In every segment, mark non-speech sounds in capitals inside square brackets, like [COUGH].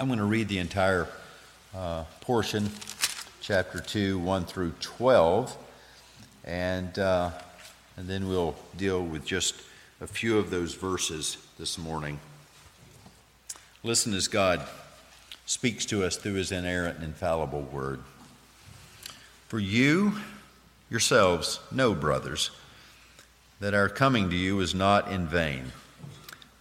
I'm going to read the entire uh, portion, chapter 2, 1 through 12, and, uh, and then we'll deal with just a few of those verses this morning. Listen as God speaks to us through his inerrant and infallible word. For you yourselves know, brothers, that our coming to you is not in vain.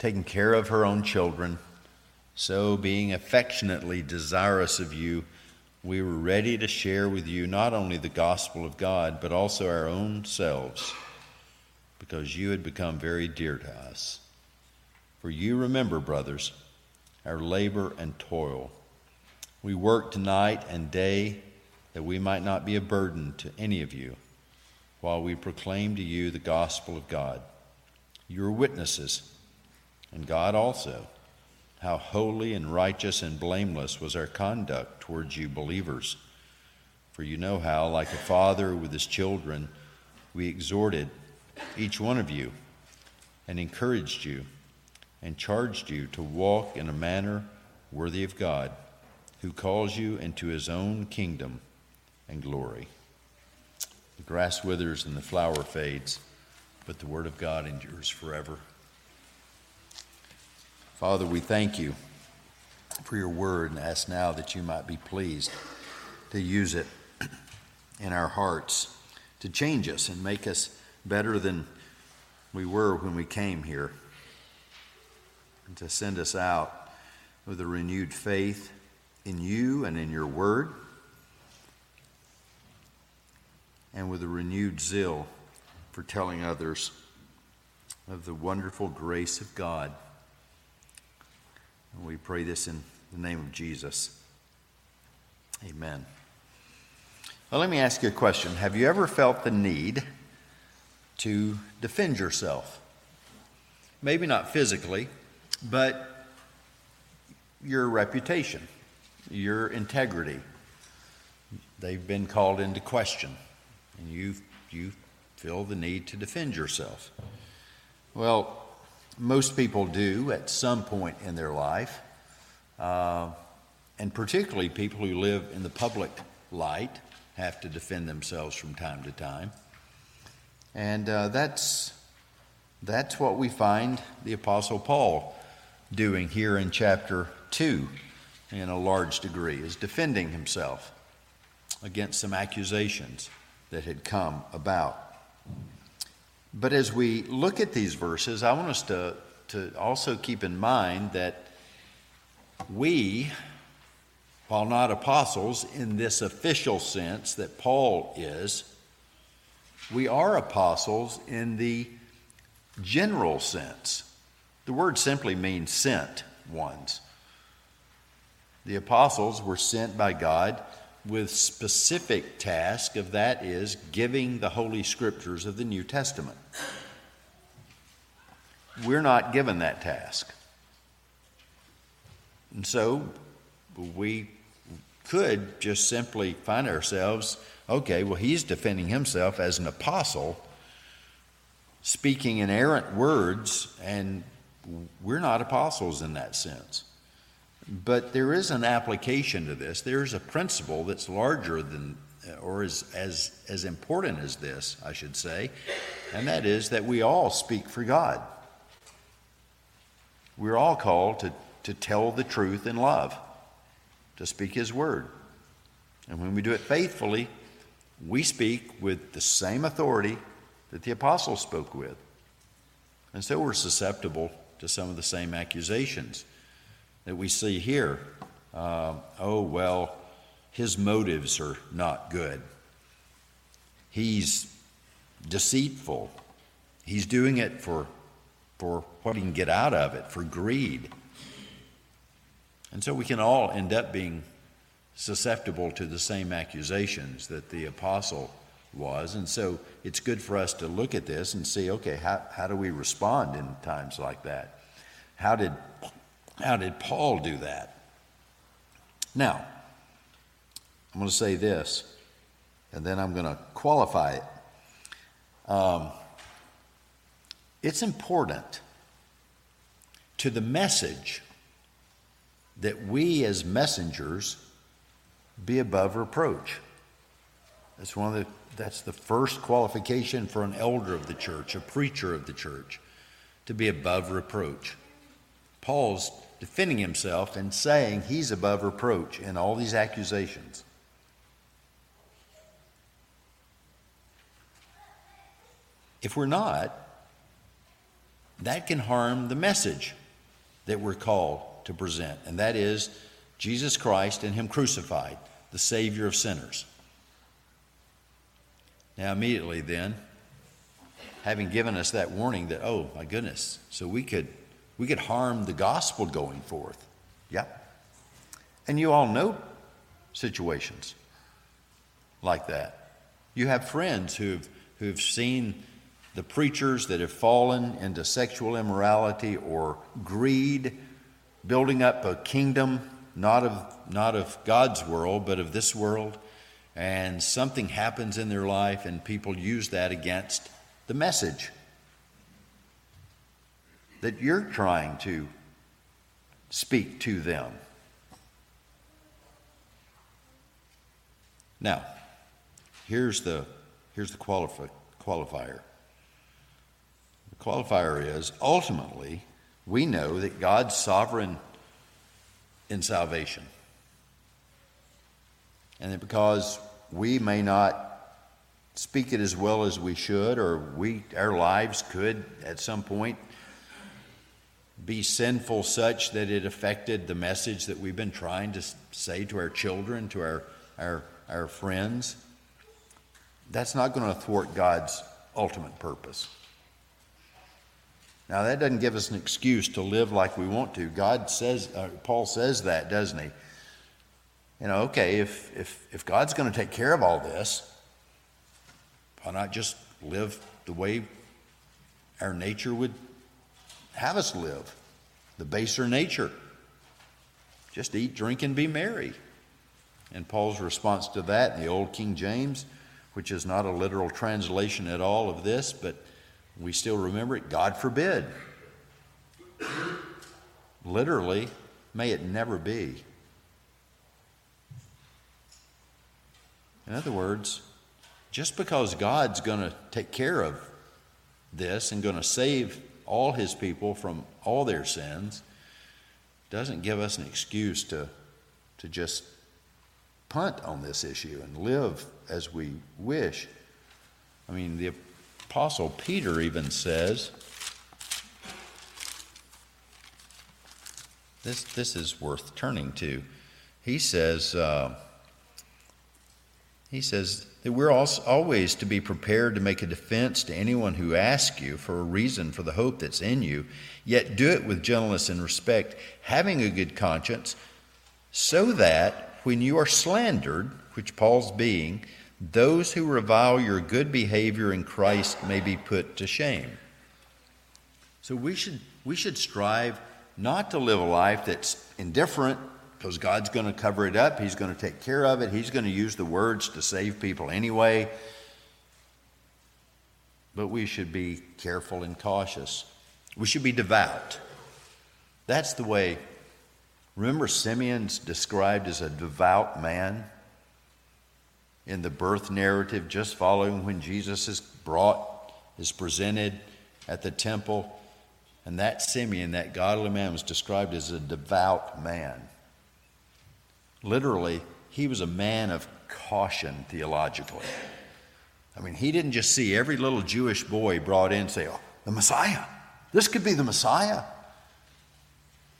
taking care of her own children. So, being affectionately desirous of you, we were ready to share with you not only the gospel of God, but also our own selves, because you had become very dear to us. For you remember, brothers, our labor and toil. We worked night and day that we might not be a burden to any of you while we proclaim to you the gospel of God. You are witnesses and God also, how holy and righteous and blameless was our conduct towards you believers. For you know how, like a father with his children, we exhorted each one of you and encouraged you and charged you to walk in a manner worthy of God, who calls you into his own kingdom and glory. The grass withers and the flower fades, but the word of God endures forever. Father, we thank you for your word and ask now that you might be pleased to use it [CLEARS THROAT] in our hearts to change us and make us better than we were when we came here, and to send us out with a renewed faith in you and in your word, and with a renewed zeal for telling others of the wonderful grace of God. And we pray this in the name of Jesus. Amen. Well, let me ask you a question. Have you ever felt the need to defend yourself? Maybe not physically, but your reputation, your integrity. They've been called into question, and you, you feel the need to defend yourself. Well, most people do at some point in their life, uh, and particularly people who live in the public light have to defend themselves from time to time. And uh, that's, that's what we find the Apostle Paul doing here in chapter 2 in a large degree, is defending himself against some accusations that had come about. But as we look at these verses, I want us to, to also keep in mind that we, while not apostles in this official sense that Paul is, we are apostles in the general sense. The word simply means sent ones. The apostles were sent by God with specific task of that is giving the holy scriptures of the New Testament. We're not given that task. And so we could just simply find ourselves okay, well, he's defending himself as an apostle, speaking inerrant words, and we're not apostles in that sense. But there is an application to this. There's a principle that's larger than, or is as, as important as this, I should say, and that is that we all speak for God. We're all called to, to tell the truth in love, to speak His word. And when we do it faithfully, we speak with the same authority that the apostles spoke with. And so we're susceptible to some of the same accusations that we see here. Uh, oh, well, his motives are not good. He's deceitful. He's doing it for, for what he can get out of it, for greed. And so we can all end up being susceptible to the same accusations that the apostle was. And so it's good for us to look at this and see okay, how, how do we respond in times like that? How did, how did Paul do that? Now, I'm going to say this, and then I'm going to qualify it. Um, it's important to the message that we as messengers be above reproach. That's one of the that's the first qualification for an elder of the church, a preacher of the church, to be above reproach. Paul's defending himself and saying he's above reproach in all these accusations. If we're not, that can harm the message that we're called to present, and that is Jesus Christ and Him crucified, the Savior of sinners. Now, immediately then, having given us that warning that, oh my goodness, so we could we could harm the gospel going forth. Yeah. And you all know situations like that. You have friends who've who've seen the preachers that have fallen into sexual immorality or greed, building up a kingdom not of not of God's world, but of this world and something happens in their life, and people use that against the message that you're trying to speak to them. Now, here's the, here's the qualifi- qualifier. The qualifier is ultimately, we know that God's sovereign in salvation. And that because we may not speak it as well as we should, or we, our lives could at some point be sinful such that it affected the message that we've been trying to say to our children, to our, our, our friends. That's not going to thwart God's ultimate purpose. Now, that doesn't give us an excuse to live like we want to. God says, uh, Paul says that, doesn't he? you know, okay, if, if, if God's going to take care of all this, why not just live the way our nature would have us live? The baser nature. Just eat, drink, and be merry. And Paul's response to that in the Old King James, which is not a literal translation at all of this, but we still remember it God forbid. Literally, may it never be. In other words, just because God's going to take care of this and going to save all his people from all their sins doesn't give us an excuse to, to just punt on this issue and live as we wish. I mean, the Apostle Peter even says, this, this is worth turning to. He says, uh, he says that we're always to be prepared to make a defense to anyone who asks you for a reason for the hope that's in you, yet do it with gentleness and respect, having a good conscience, so that when you are slandered, which Paul's being, those who revile your good behavior in Christ may be put to shame. So we should, we should strive not to live a life that's indifferent because God's going to cover it up. He's going to take care of it. He's going to use the words to save people anyway. But we should be careful and cautious. We should be devout. That's the way. Remember, Simeon's described as a devout man in the birth narrative, just following when Jesus is brought, is presented at the temple. And that Simeon, that godly man, was described as a devout man. Literally, he was a man of caution theologically. I mean, he didn't just see every little Jewish boy brought in and say, Oh, the Messiah. This could be the Messiah.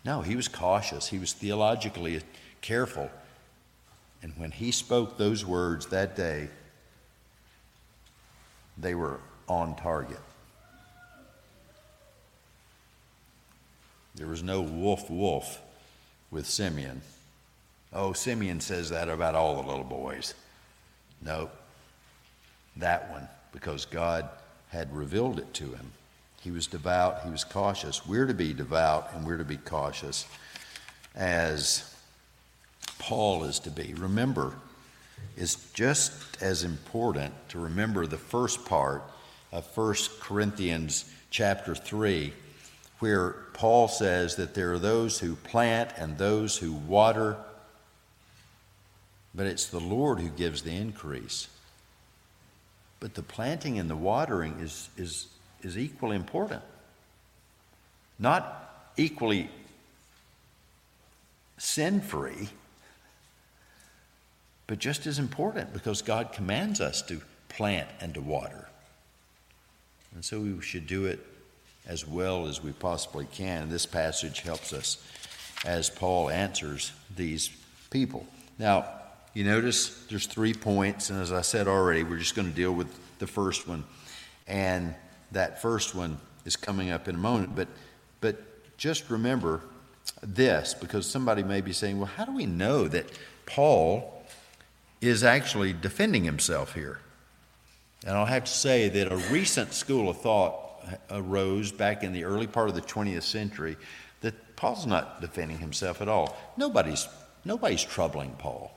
No, he was cautious. He was theologically careful. And when he spoke those words that day, they were on target. There was no wolf wolf with Simeon. Oh, Simeon says that about all the little boys. No, that one, because God had revealed it to him. He was devout, he was cautious. We're to be devout and we're to be cautious as Paul is to be. Remember, it's just as important to remember the first part of 1 Corinthians chapter 3, where Paul says that there are those who plant and those who water, but it's the Lord who gives the increase. But the planting and the watering is, is, is equally important. Not equally sin free, but just as important because God commands us to plant and to water. And so we should do it as well as we possibly can. This passage helps us as Paul answers these people. Now, you notice there's three points, and as I said already, we're just going to deal with the first one. And that first one is coming up in a moment. But, but just remember this, because somebody may be saying, well, how do we know that Paul is actually defending himself here? And I'll have to say that a recent school of thought arose back in the early part of the 20th century that Paul's not defending himself at all. Nobody's, nobody's troubling Paul.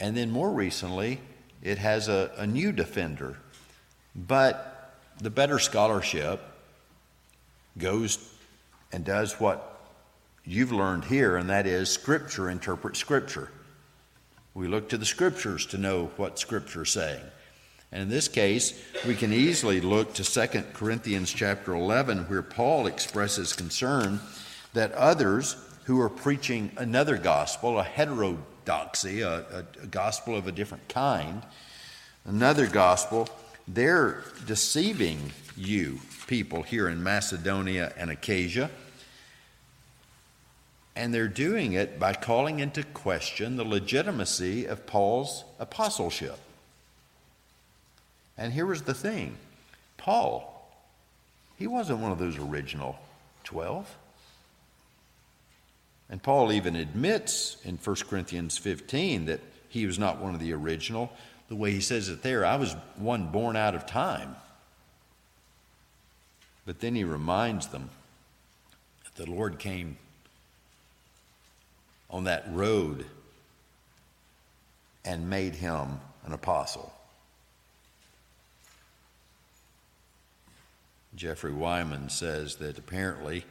And then more recently, it has a, a new defender. But the better scholarship goes and does what you've learned here, and that is Scripture interprets Scripture. We look to the Scriptures to know what Scripture is saying. And in this case, we can easily look to 2 Corinthians chapter 11, where Paul expresses concern that others who are preaching another gospel, a hetero doxy, a, a, a gospel of a different kind, another gospel, they're deceiving you, people here in Macedonia and Achaia. And they're doing it by calling into question the legitimacy of Paul's apostleship. And here was the thing Paul, he wasn't one of those original 12. And Paul even admits in 1 Corinthians 15 that he was not one of the original. The way he says it there, I was one born out of time. But then he reminds them that the Lord came on that road and made him an apostle. Jeffrey Weima says that apparently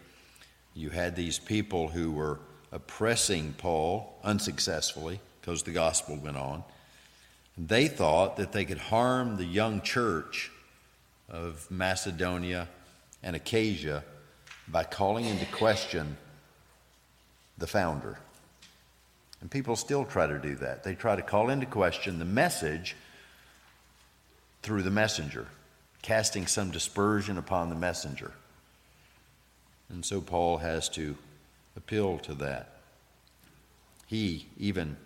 you had these people who were oppressing Paul unsuccessfully because the gospel went on. They thought that they could harm the young church of Macedonia and Achaia by calling into question the founder. And people still try to do that. They try to call into question the message through the messenger, casting some dispersion upon the messenger. And so Paul has to appeal to that. He even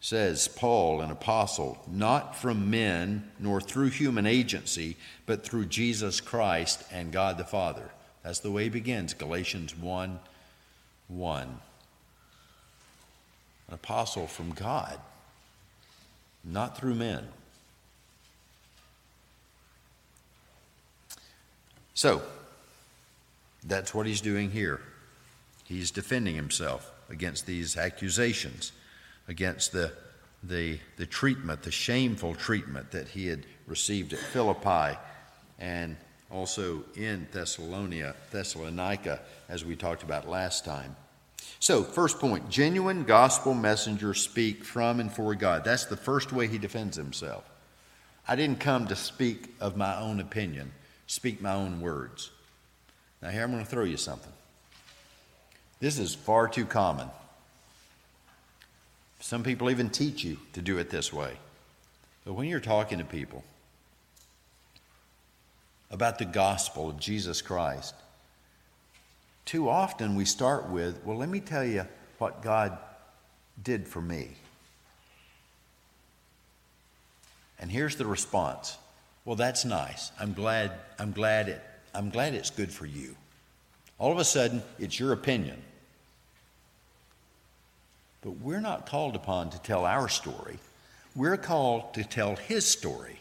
says, Paul, an apostle, not from men nor through human agency, but through Jesus Christ and God the Father. That's the way he begins, Galatians 1 1. An apostle from God, not through men. So, that's what he's doing here. He's defending himself against these accusations, against the, the, the treatment, the shameful treatment that he had received at Philippi and also in Thessalonica, Thessalonica, as we talked about last time. So, first point genuine gospel messengers speak from and for God. That's the first way he defends himself. I didn't come to speak of my own opinion, speak my own words. Now, here I'm going to throw you something. This is far too common. Some people even teach you to do it this way. But when you're talking to people about the gospel of Jesus Christ, too often we start with, well, let me tell you what God did for me. And here's the response. Well, that's nice. I'm glad I'm glad it I'm glad it's good for you. All of a sudden, it's your opinion. But we're not called upon to tell our story. We're called to tell his story.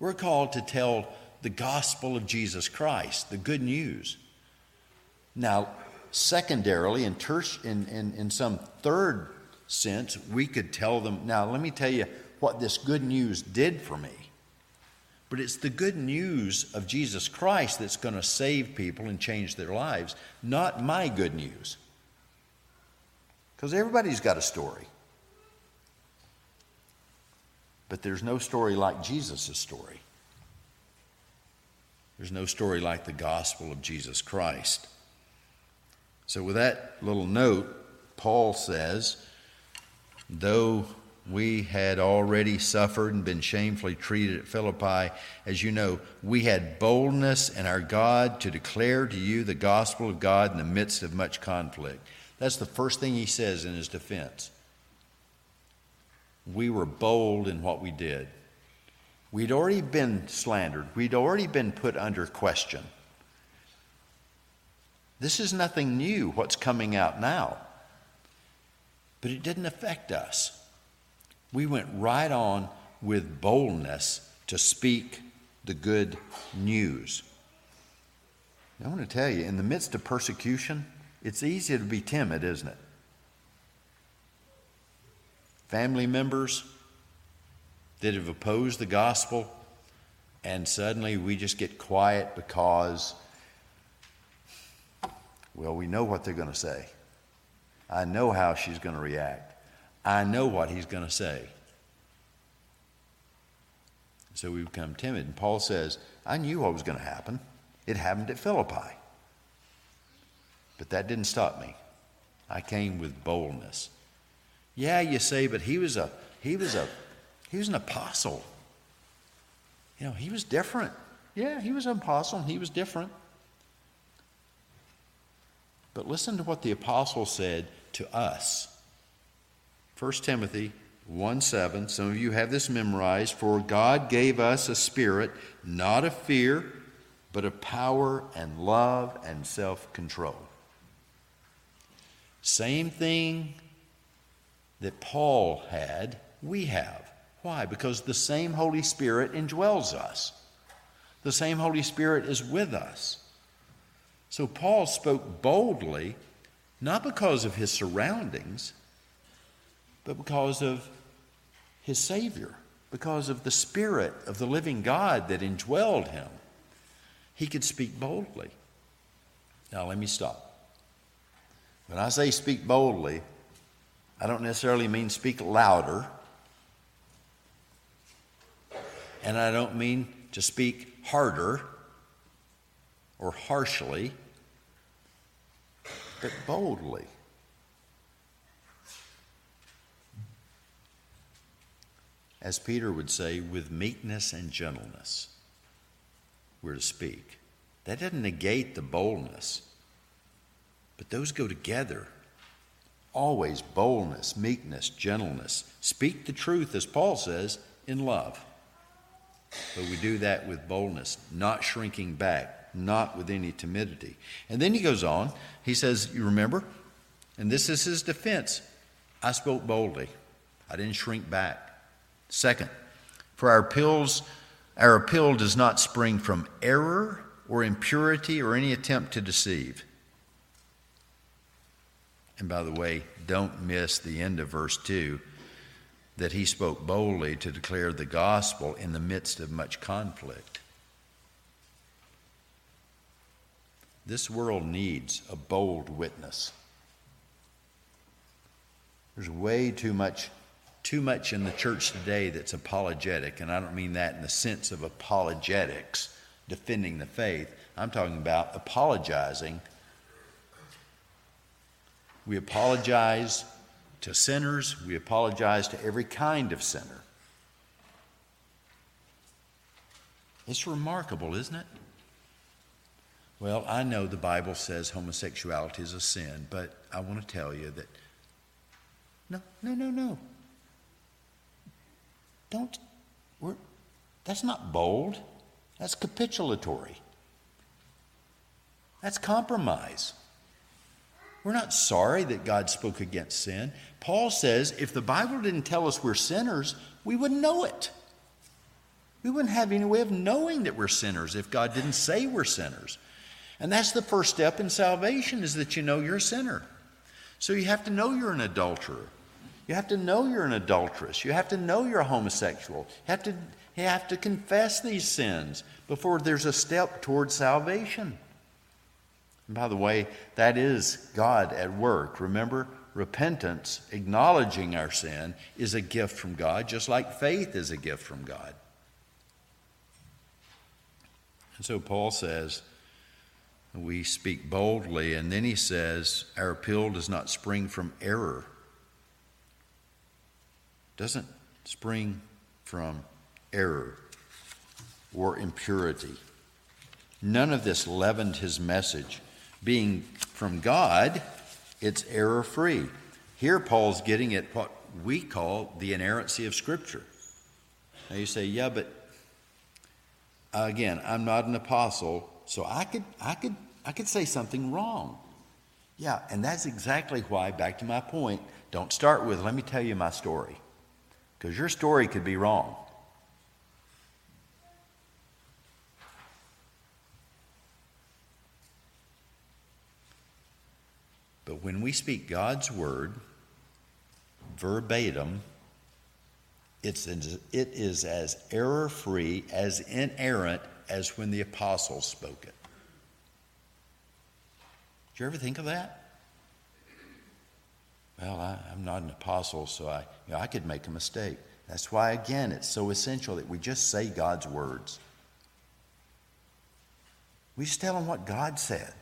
We're called to tell the gospel of Jesus Christ, the good news. Now, secondarily, in, ter- in, in, in some third sense, we could tell them, now let me tell you what this good news did for me. But it's the good news of Jesus Christ that's going to save people and change their lives, not my good news. Because everybody's got a story. But there's no story like Jesus' story. There's no story like the gospel of Jesus Christ. So, with that little note, Paul says, though we had already suffered and been shamefully treated at Philippi. As you know, we had boldness in our God to declare to you the gospel of God in the midst of much conflict. That's the first thing he says in his defense. We were bold in what we did. We'd already been slandered, we'd already been put under question. This is nothing new, what's coming out now. But it didn't affect us we went right on with boldness to speak the good news. I want to tell you, in the midst of persecution, it's easy to be timid, isn't it? Family members that have opposed the gospel, and suddenly we just get quiet because, well, we know what they're going to say. I know how she's going to react. I know what he's going to say. So we become timid. And Paul says, I knew what was going to happen. It happened at Philippi. But that didn't stop me. I came with boldness. Yeah, you say, but he was a he was a he was an apostle. You know, he was different. Yeah, he was an apostle, and he was different. But listen to what the apostle said to us. 1 Timothy 1 7. Some of you have this memorized. For God gave us a spirit, not of fear, but of power and love and self control. Same thing that Paul had, we have. Why? Because the same Holy Spirit indwells us, the same Holy Spirit is with us. So Paul spoke boldly, not because of his surroundings but because of his Savior, because of the Spirit of the living God that indwelled him. He could speak boldly. Now, let me stop. When I say speak boldly, I don't necessarily mean speak louder, and I don't mean to speak harder or harshly, but boldly. As Peter would say, with meekness and gentleness, we're to speak. That doesn't negate the boldness, but those go together. Always boldness, meekness, gentleness. Speak the truth, as Paul says, in love. But we do that with boldness, not shrinking back, not with any timidity. And then he goes on. He says, You remember? And this is his defense I spoke boldly, I didn't shrink back. Second, for our appeals, our appeal does not spring from error or impurity or any attempt to deceive. And by the way, don't miss the end of verse 2 that he spoke boldly to declare the gospel in the midst of much conflict. This world needs a bold witness. There's way too much too much in the church today that's apologetic, and I don't mean that in the sense of apologetics, defending the faith. I'm talking about apologizing. We apologize to sinners, we apologize to every kind of sinner. It's remarkable, isn't it? Well, I know the Bible says homosexuality is a sin, but I want to tell you that no, no, no, no. Don't, we're, that's not bold. That's capitulatory. That's compromise. We're not sorry that God spoke against sin. Paul says if the Bible didn't tell us we're sinners, we wouldn't know it. We wouldn't have any way of knowing that we're sinners if God didn't say we're sinners. And that's the first step in salvation is that you know you're a sinner. So you have to know you're an adulterer. You have to know you're an adulteress. You have to know you're a homosexual. You have to, you have to confess these sins before there's a step toward salvation. And by the way, that is God at work. Remember, repentance, acknowledging our sin, is a gift from God, just like faith is a gift from God. And so Paul says, we speak boldly, and then he says, our appeal does not spring from error. Doesn't spring from error or impurity. None of this leavened his message. Being from God, it's error free. Here, Paul's getting at what we call the inerrancy of Scripture. Now, you say, yeah, but again, I'm not an apostle, so I could, I could, I could say something wrong. Yeah, and that's exactly why, back to my point, don't start with, let me tell you my story. Because your story could be wrong. But when we speak God's word verbatim, it's, it is as error free, as inerrant as when the apostles spoke it. Did you ever think of that? Well, I, am not an apostle, so I, you know, I could make a mistake. That's why, again, it's so essential that we just say God's words. We just tell them what God said.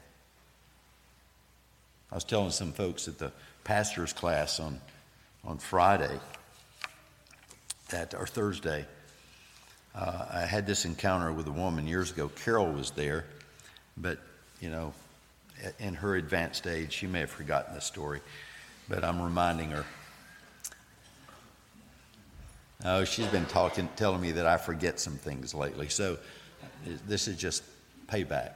I was telling some folks at the pastor's class on, on Friday that, or Thursday, uh, I had this encounter with a woman years ago. Carol was there, but, you know, in her advanced age, she may have forgotten the story, but I'm reminding her. Oh, she's been talking, telling me that I forget some things lately, so this is just payback.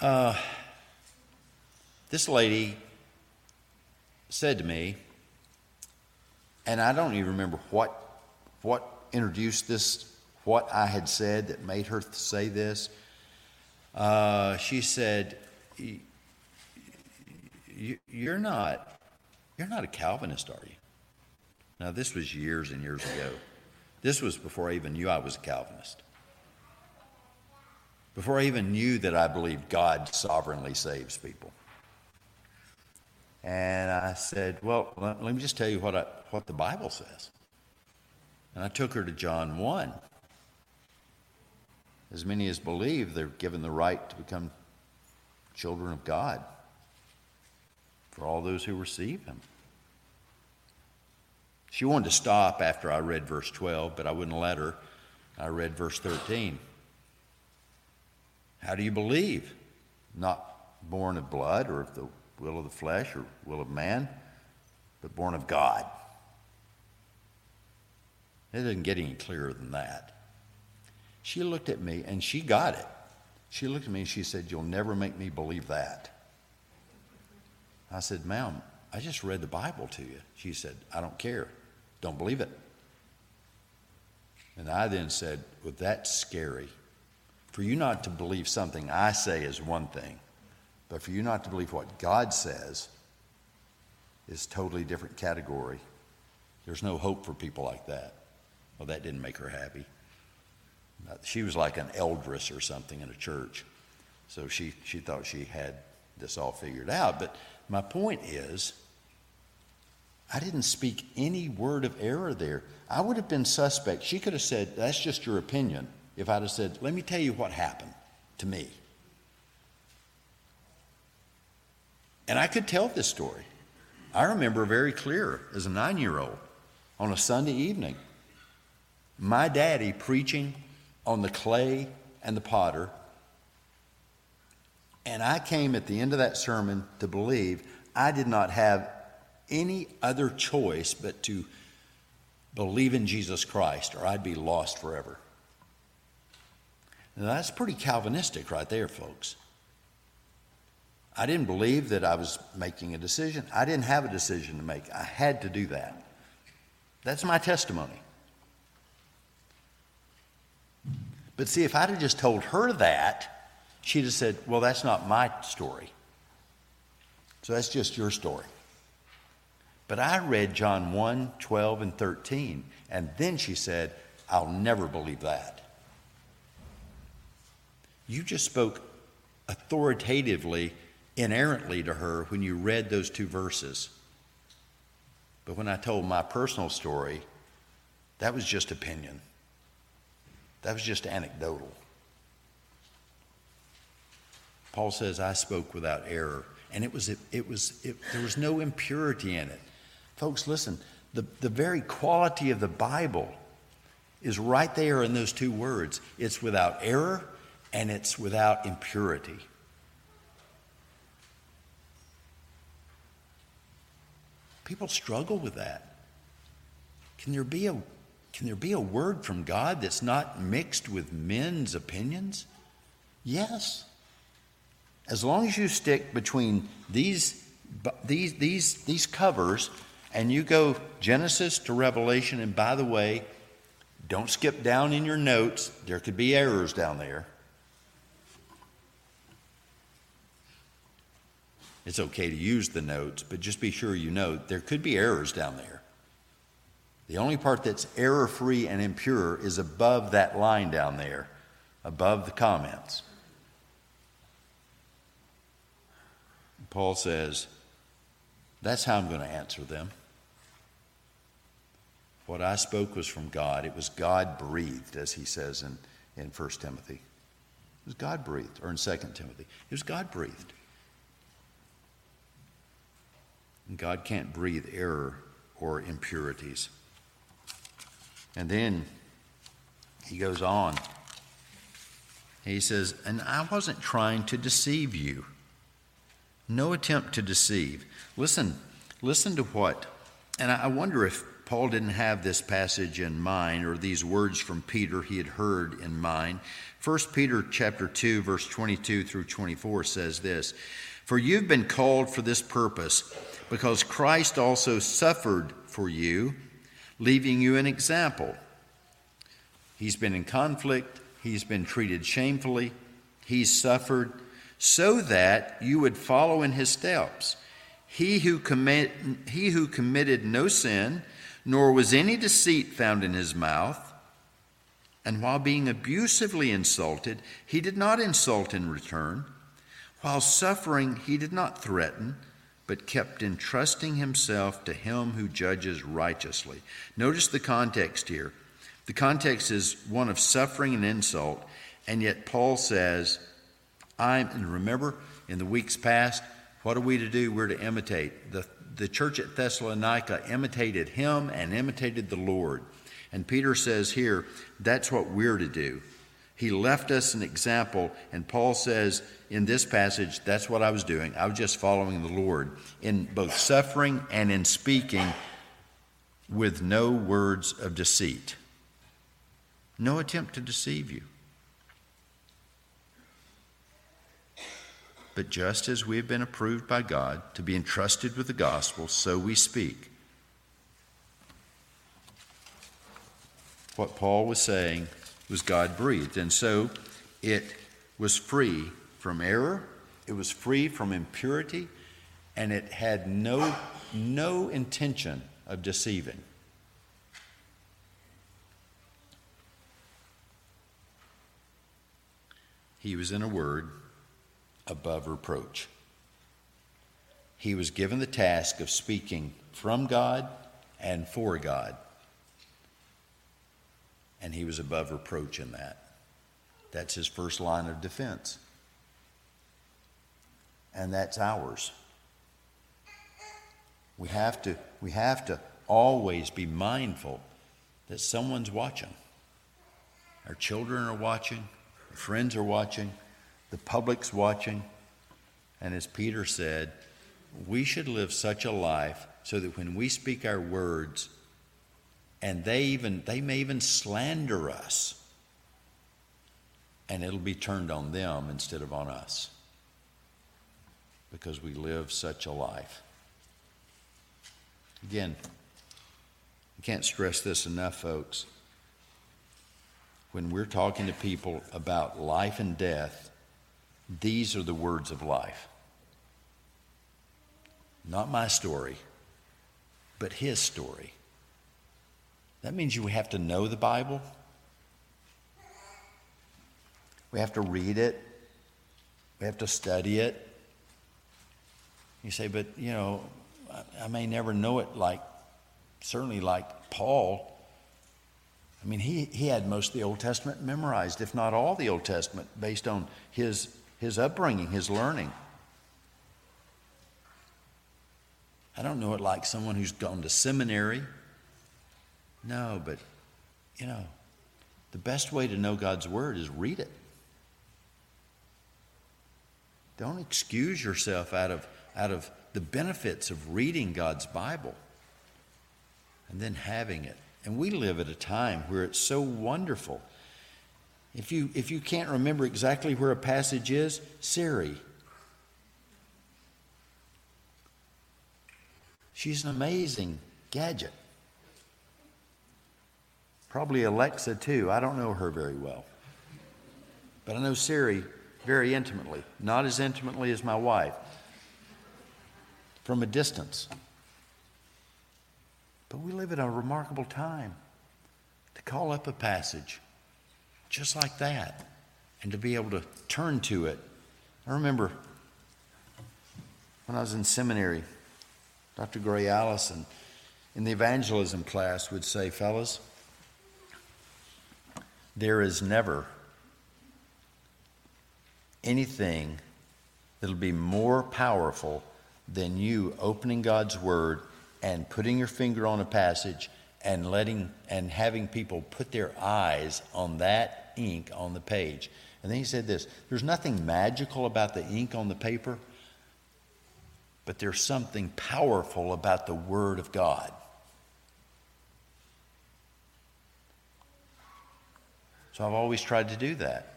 Uh, this lady said to me, and I don't even remember what, what introduced this, what I had said that made her say this. Uh, she said, "You're not, you're not a Calvinist, are you?" Now this was years and years ago. This was before I even knew I was a Calvinist. Before I even knew that I believed God sovereignly saves people. And I said, Well, let, let me just tell you what, I, what the Bible says. And I took her to John 1. As many as believe, they're given the right to become children of God for all those who receive Him. She wanted to stop after I read verse 12, but I wouldn't let her. I read verse 13. How do you believe? Not born of blood or of the will of the flesh or will of man, but born of God. It doesn't get any clearer than that. She looked at me and she got it. She looked at me and she said, You'll never make me believe that. I said, Ma'am, I just read the Bible to you. She said, I don't care. Don't believe it. And I then said, Well, that's scary. For you not to believe something I say is one thing, but for you not to believe what God says is totally different category. There's no hope for people like that. Well, that didn't make her happy. She was like an eldress or something in a church. So she, she thought she had this all figured out. But my point is, I didn't speak any word of error there. I would have been suspect. She could have said, That's just your opinion. if I'd have said, Let me tell you what happened to me. And I could tell this story. I remember very clear as a nine year old on a Sunday evening, my daddy preaching on the clay and the potter. And I came at the end of that sermon to believe I did not have any other choice but to believe in Jesus Christ or I'd be lost forever. Now, that's pretty Calvinistic right there, folks. I didn't believe that I was making a decision. I didn't have a decision to make. I had to do that. That's my testimony. But see, if I'd have just told her that, she'd have said, Well, that's not my story. So that's just your story. But I read John 1 12 and 13, and then she said, I'll never believe that. You just spoke authoritatively, inerrantly to her when you read those two verses. But when I told my personal story, that was just opinion. That was just anecdotal. Paul says, I spoke without error. And it was, it, it was, it, there was no impurity in it. Folks, listen, the, the very quality of the Bible is right there in those two words. It's without error and it's without impurity. People struggle with that. Can there be a can there be a word from God that's not mixed with men's opinions? Yes. As long as you stick between these these these these covers and you go Genesis to Revelation and by the way, don't skip down in your notes. There could be errors down there. It's okay to use the notes, but just be sure you know there could be errors down there. The only part that's error free and impure is above that line down there, above the comments. Paul says, That's how I'm going to answer them. What I spoke was from God. It was God breathed, as he says in, in 1 Timothy. It was God breathed, or in 2 Timothy. It was God breathed. And God can't breathe error or impurities. And then he goes on. He says, And I wasn't trying to deceive you. No attempt to deceive. Listen, listen to what, and I wonder if Paul didn't have this passage in mind or these words from Peter he had heard in mind. 1 Peter chapter 2 verse 22 through 24 says this, "For you've been called for this purpose, because Christ also suffered for you, leaving you an example. He's been in conflict, he's been treated shamefully, he's suffered, so that you would follow in his steps. He who, commit, he who committed no sin, nor was any deceit found in his mouth, and while being abusively insulted, he did not insult in return. While suffering, he did not threaten but kept entrusting himself to him who judges righteously. Notice the context here. The context is one of suffering and insult, and yet Paul says, I'm, and remember in the weeks past, what are we to do? We're to imitate. The, the church at Thessalonica imitated him and imitated the Lord. And Peter says here, that's what we're to do. He left us an example, and Paul says in this passage, that's what I was doing. I was just following the Lord in both suffering and in speaking with no words of deceit. No attempt to deceive you. But just as we have been approved by God to be entrusted with the gospel, so we speak. What Paul was saying was God breathed. And so it was free from error, it was free from impurity, and it had no, no intention of deceiving. He was, in a word, above reproach. He was given the task of speaking from God and for God and he was above reproach in that. That's his first line of defense. And that's ours. We have to, we have to always be mindful that someone's watching. Our children are watching, our friends are watching, the public's watching. And as Peter said, we should live such a life so that when we speak our words, and they even they may even slander us, and it'll be turned on them instead of on us because we live such a life. Again, I can't stress this enough, folks. When we're talking to people about life and death, these are the words of life. Not my story, but his story. That means you have to know the Bible. We have to read it. We have to study it. You say, but you know, I, I may never know it like, certainly like Paul. I mean, he, he had most of the Old Testament memorized, if not all the Old Testament, based on his, his upbringing, his learning. I don't know it like someone who's gone to seminary. No, but, you know, the best way to know God's Word is read it. Don't excuse yourself out of, out of the benefits of reading God's Bible and then having it. And we live at a time where it's so wonderful. If you, if you can't remember exactly where a passage is, Siri, She's an amazing gadget. Probably Alexa, too. I don't know her very well. But I know Siri very intimately, not as intimately as my wife, from a distance. But we live in a remarkable time to call up a passage just like that and to be able to turn to it. I remember when I was in seminary, Dr. Gray Allison in the evangelism class would say, fellas, there is never anything that'll be more powerful than you opening God's Word and putting your finger on a passage and letting and having people put their eyes on that ink on the page. And then he said this there's nothing magical about the ink on the paper but there's something powerful about the Word of God. So I've always tried to do that.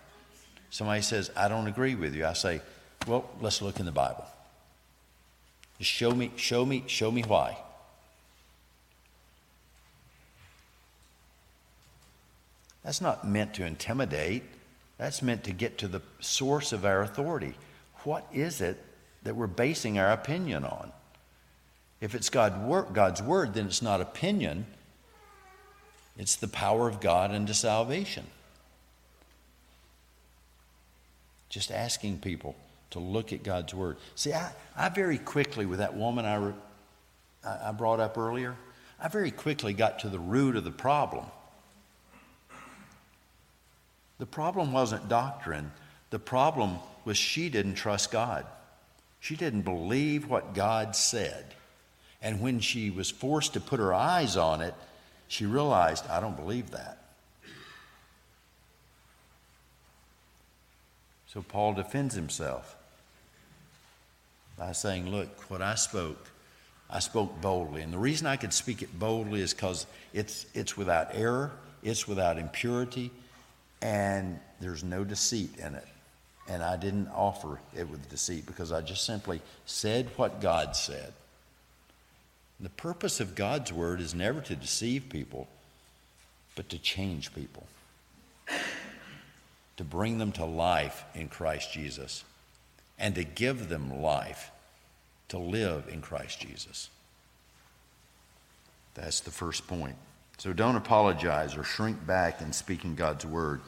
Somebody says, I don't agree with you. I say, well, let's look in the Bible. Just show me, show me, show me why. That's not meant to intimidate. That's meant to get to the source of our authority. What is it that we're basing our opinion on. If it's God's word, then it's not opinion, it's the power of God unto salvation. Just asking people to look at God's word. See, I, I very quickly, with that woman I, I brought up earlier, I very quickly got to the root of the problem. The problem wasn't doctrine, the problem was she didn't trust God. She didn't believe what God said. And when she was forced to put her eyes on it, she realized, I don't believe that. So Paul defends himself by saying, Look, what I spoke, I spoke boldly. And the reason I could speak it boldly is because it's, it's without error, it's without impurity, and there's no deceit in it. And I didn't offer it with deceit because I just simply said what God said. The purpose of God's word is never to deceive people, but to change people, to bring them to life in Christ Jesus, and to give them life to live in Christ Jesus. That's the first point. So don't apologize or shrink back in speaking God's word.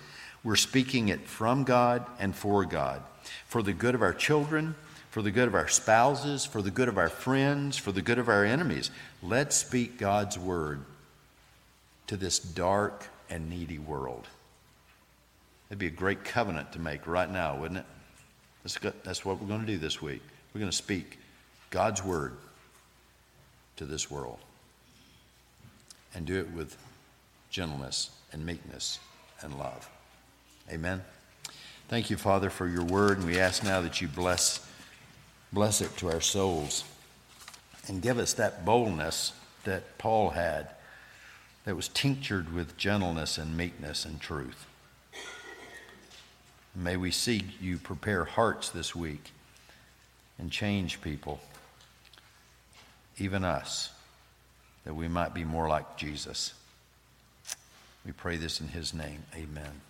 We're speaking it from God and for God, for the good of our children, for the good of our spouses, for the good of our friends, for the good of our enemies. Let's speak God's word to this dark and needy world. That'd be a great covenant to make right now, wouldn't it? That's, that's what we're going to do this week. We're going to speak God's word to this world and do it with gentleness and meekness and love. Amen. Thank you, Father, for your word, and we ask now that you bless, bless it to our souls and give us that boldness that Paul had that was tinctured with gentleness and meekness and truth. May we see you prepare hearts this week and change people, even us, that we might be more like Jesus. We pray this in his name. Amen.